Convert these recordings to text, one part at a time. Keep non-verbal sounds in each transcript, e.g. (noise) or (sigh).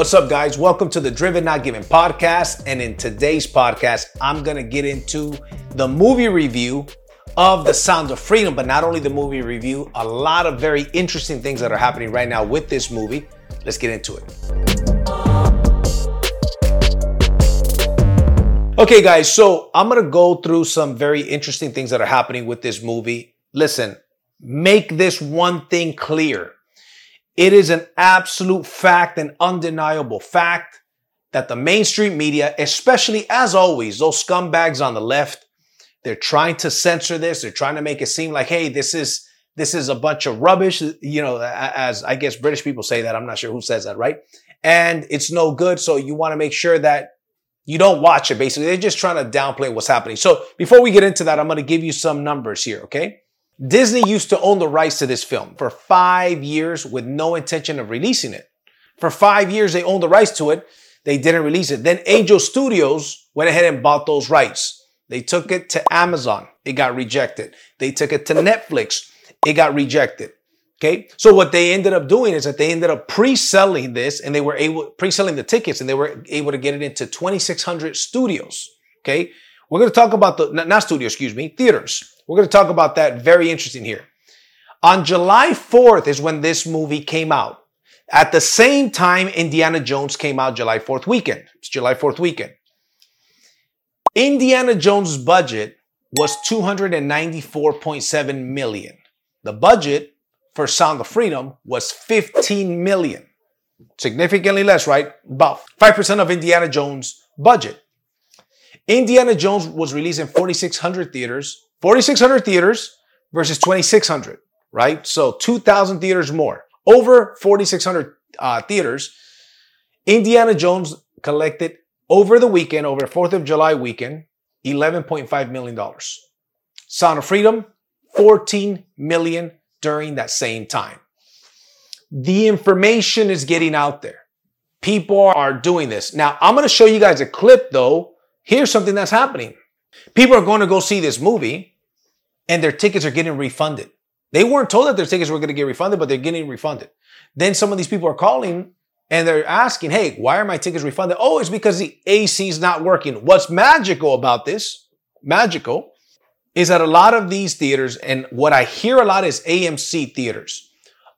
What's up, guys? Welcome to the Driven Not Given podcast. And in today's podcast, I'm going to get into the movie review of The Sound of Freedom, but not only the movie review, a lot of very interesting things that are happening right now with this movie. Let's get into it. Okay, guys, so I'm going to go through some very interesting things that are happening with this movie. Listen, make this one thing clear it is an absolute fact and undeniable fact that the mainstream media, especially as always, those scumbags on the left, they're trying to censor this. They're trying to make it seem like, hey, this is this is a bunch of rubbish. You know, as I guess British people say that. I'm not sure who says that, right? And it's no good. So you want to make sure that you don't watch it. Basically, they're just trying to downplay what's happening. So before we get into that, I'm going to give you some numbers here. Okay. Disney used to own the rights to this film for five years with no intention of releasing it. For five years, they owned the rights to it. They didn't release it. Then Angel Studios went ahead and bought those rights. They took it to Amazon. It got rejected. They took it to Netflix. It got rejected. Okay. So what they ended up doing is that they ended up pre-selling this and they were able, pre-selling the tickets and they were able to get it into 2,600 studios. Okay. We're going to talk about the, not studio, excuse me, theaters. We're going to talk about that. Very interesting here. On July 4th is when this movie came out. At the same time, Indiana Jones came out July 4th weekend. It's July 4th weekend. Indiana Jones' budget was 294.7 million. The budget for Sound of Freedom was 15 million. Significantly less, right? About 5% of Indiana Jones' budget. Indiana Jones was released in 4,600 theaters 4,600 theaters versus 2,600, right? So 2,000 theaters more. Over 4,600 uh, theaters. Indiana Jones collected over the weekend, over the 4th of July weekend, $11.5 million. Sound of Freedom, 14 million during that same time. The information is getting out there. People are doing this. Now, I'm going to show you guys a clip though. Here's something that's happening. People are going to go see this movie and their tickets are getting refunded. They weren't told that their tickets were going to get refunded, but they're getting refunded. Then some of these people are calling and they're asking, Hey, why are my tickets refunded? Oh, it's because the AC is not working. What's magical about this, magical, is that a lot of these theaters, and what I hear a lot is AMC theaters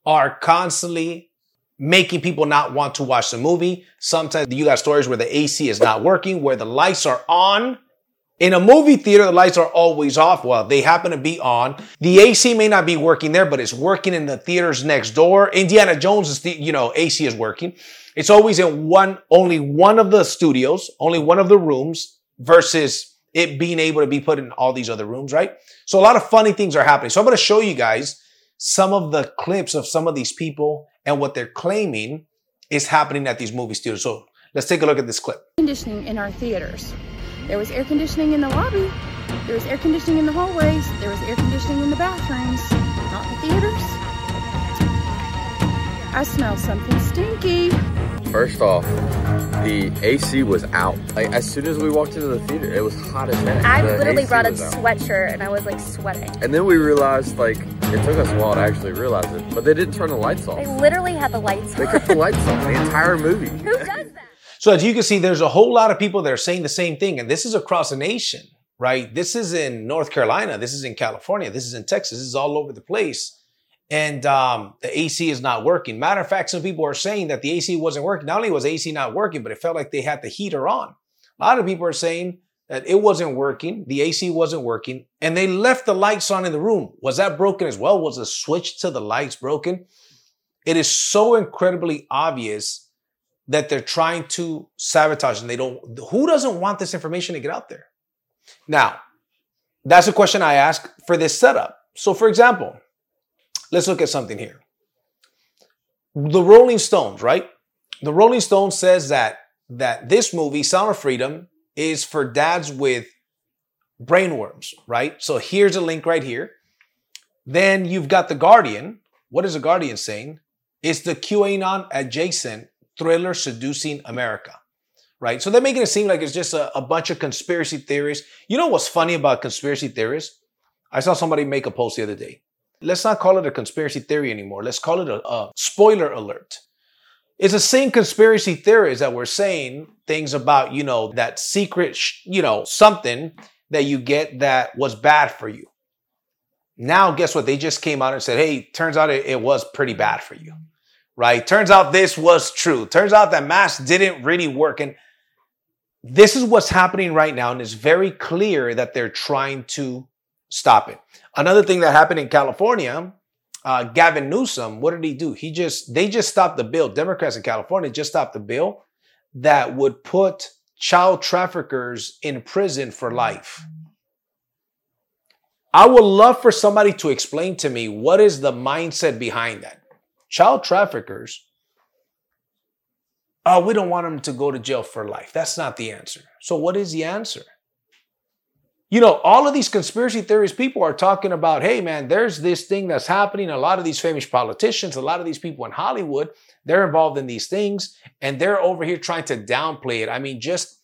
are constantly making people not want to watch the movie. Sometimes you got stories where the AC is not working, where the lights are on in a movie theater, the lights are always off. Well, they happen to be on. The AC may not be working there, but it's working in the theaters next door. Indiana Jones is the, you know, AC is working. It's always in one, only one of the studios, only one of the rooms versus it being able to be put in all these other rooms, right? So a lot of funny things are happening. So I'm going to show you guys some of the clips of some of these people and what they're claiming is happening at these movie studios. So let's take a look at this clip. Conditioning in our theaters. There was air conditioning in the lobby. There was air conditioning in the hallways. There was air conditioning in the bathrooms. Not the theaters. I smell something stinky. First off, the AC was out. Like as soon as we walked into the theater, it was hot as heck. I The literally AC brought a sweatshirt and I was like sweating. And then we realized, like, it took us a while to actually realize it, but they didn't turn the lights off. They literally had the lights They on. They kept the lights on the entire movie. (laughs) Who does that? So as you can see, there's a whole lot of people that are saying the same thing, and this is across the nation, right? This is in North Carolina, this is in California, this is in Texas, this is all over the place, and um, the AC is not working. Matter of fact, some people are saying that the AC wasn't working. Not only was AC not working, but it felt like they had the heater on. A lot of people are saying that it wasn't working, the AC wasn't working, and they left the lights on in the room. Was that broken as well? Was the switch to the lights broken? It is so incredibly obvious that they're trying to sabotage and they don't who doesn't want this information to get out there now that's a question i ask for this setup so for example let's look at something here the rolling stones right the rolling stones says that that this movie sound of freedom is for dads with brainworms right so here's a link right here then you've got the guardian what is the guardian saying it's the qanon adjacent thriller seducing America. Right? So they're making it seem like it's just a, a, bunch of conspiracy theorists. You know what's funny about conspiracy theorists? I saw somebody make a post the other day. Let's not call it a conspiracy theory anymore. Let's call it a, a spoiler alert. It's the same conspiracy theories that we're saying things about, you know, that secret, sh- you know, something that you get that was bad for you. Now, guess what? They just came out and said, hey, turns out it, it was pretty bad for you, right? Turns out this was true. Turns out that masks didn't really work. And this is what's happening right now. And it's very clear that they're trying to stop it. Another thing that happened in California, uh, Gavin Newsom, what did he do? He just, they just stopped the bill. Democrats in California just stopped the bill that would put child traffickers in prison for life. I would love for somebody to explain to me what is the mindset behind that. Child traffickers, oh, we don't want them to go to jail for life. That's not the answer. So, what is the answer? You know, all of these conspiracy theories people are talking about, hey, man, there's this thing that's happening. A lot of these famous politicians, a lot of these people in Hollywood, they're involved in these things and they're over here trying to downplay it. I mean, just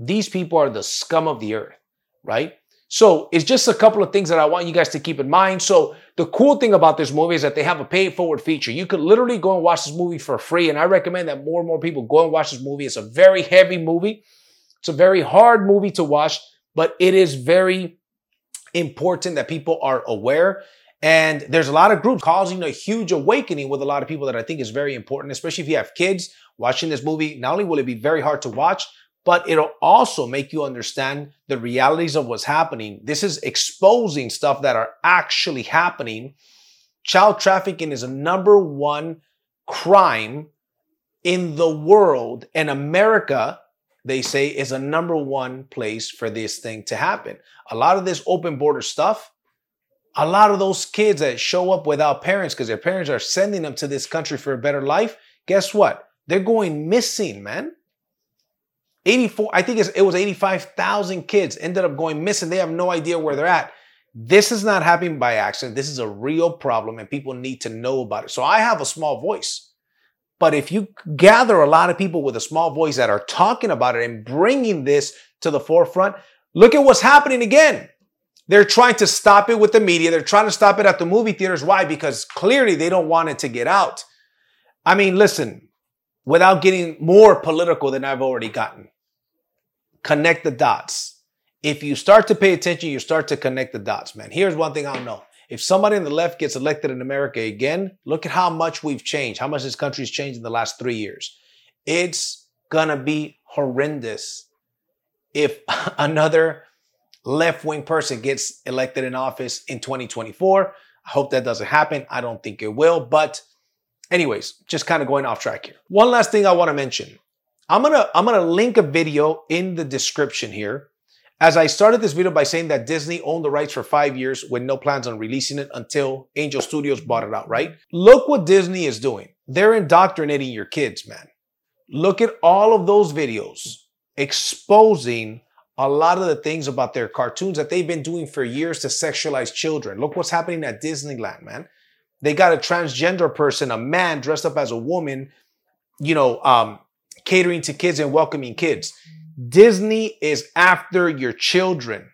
these people are the scum of the earth, right? So it's just a couple of things that I want you guys to keep in mind. So the cool thing about this movie is that they have a pay forward feature. You could literally go and watch this movie for free. And I recommend that more and more people go and watch this movie. It's a very heavy movie. It's a very hard movie to watch, but it is very important that people are aware. And there's a lot of groups causing a huge awakening with a lot of people that I think is very important, especially if you have kids watching this movie. Not only will it be very hard to watch, but it'll also make you understand the realities of what's happening. This is exposing stuff that are actually happening. Child trafficking is a number one crime in the world, and America, they say, is a number one place for this thing to happen. A lot of this open border stuff, a lot of those kids that show up without parents because their parents are sending them to this country for a better life, guess what? They're going missing, man. 84, I think it was 85,000 kids ended up going missing. They have no idea where they're at. This is not happening by accident. This is a real problem and people need to know about it. So I have a small voice. But if you gather a lot of people with a small voice that are talking about it and bringing this to the forefront, look at what's happening again. They're trying to stop it with the media. They're trying to stop it at the movie theaters. Why? Because clearly they don't want it to get out. I mean, listen, without getting more political than I've already gotten connect the dots. If you start to pay attention, you start to connect the dots, man. Here's one thing I'll know. If somebody on the left gets elected in America again, look at how much we've changed, how much this country's changed in the last three years. It's gonna be horrendous if (laughs) another left wing person gets elected in office in 2024. I hope that doesn't happen. I don't think it will. But, anyways, just kind of going off track here. One last thing I want to mention I'm gonna I'm gonna link a video in the description here. As I started this video by saying that Disney owned the rights for five years with no plans on releasing it until Angel Studios bought it out, right? Look what Disney is doing. They're indoctrinating your kids, man. Look at all of those videos exposing a lot of the things about their cartoons that they've been doing for years to sexualize children. Look what's happening at Disneyland, man. They got a transgender person, a man dressed up as a woman, you know, um, catering to kids and welcoming kids. Disney is after your children.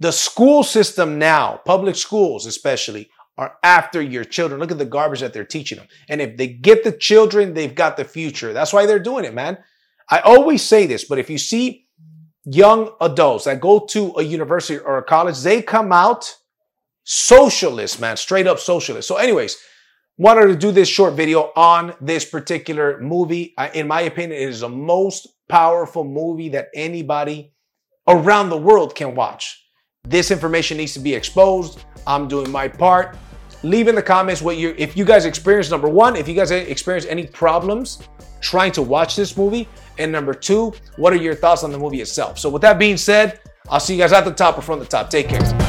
The school system now, public schools especially, are after your children. Look at the garbage that they're teaching them. And if they get the children, they've got the future. That's why they're doing it, man. I always say this, but if you see young adults that go to a university or a college, they come out socialist, man, straight up socialist. So, anyways, wanted to do this short video on this particular movie. in my opinion, it is the most powerful movie that anybody around the world can watch. This information needs to be exposed. I'm doing my part. Leave in the comments what you if you guys experience number one, if you guys experience any problems trying to watch this movie, and number two, what are your thoughts on the movie itself? So with that being said, I'll see you guys at the top or from the top. Take care.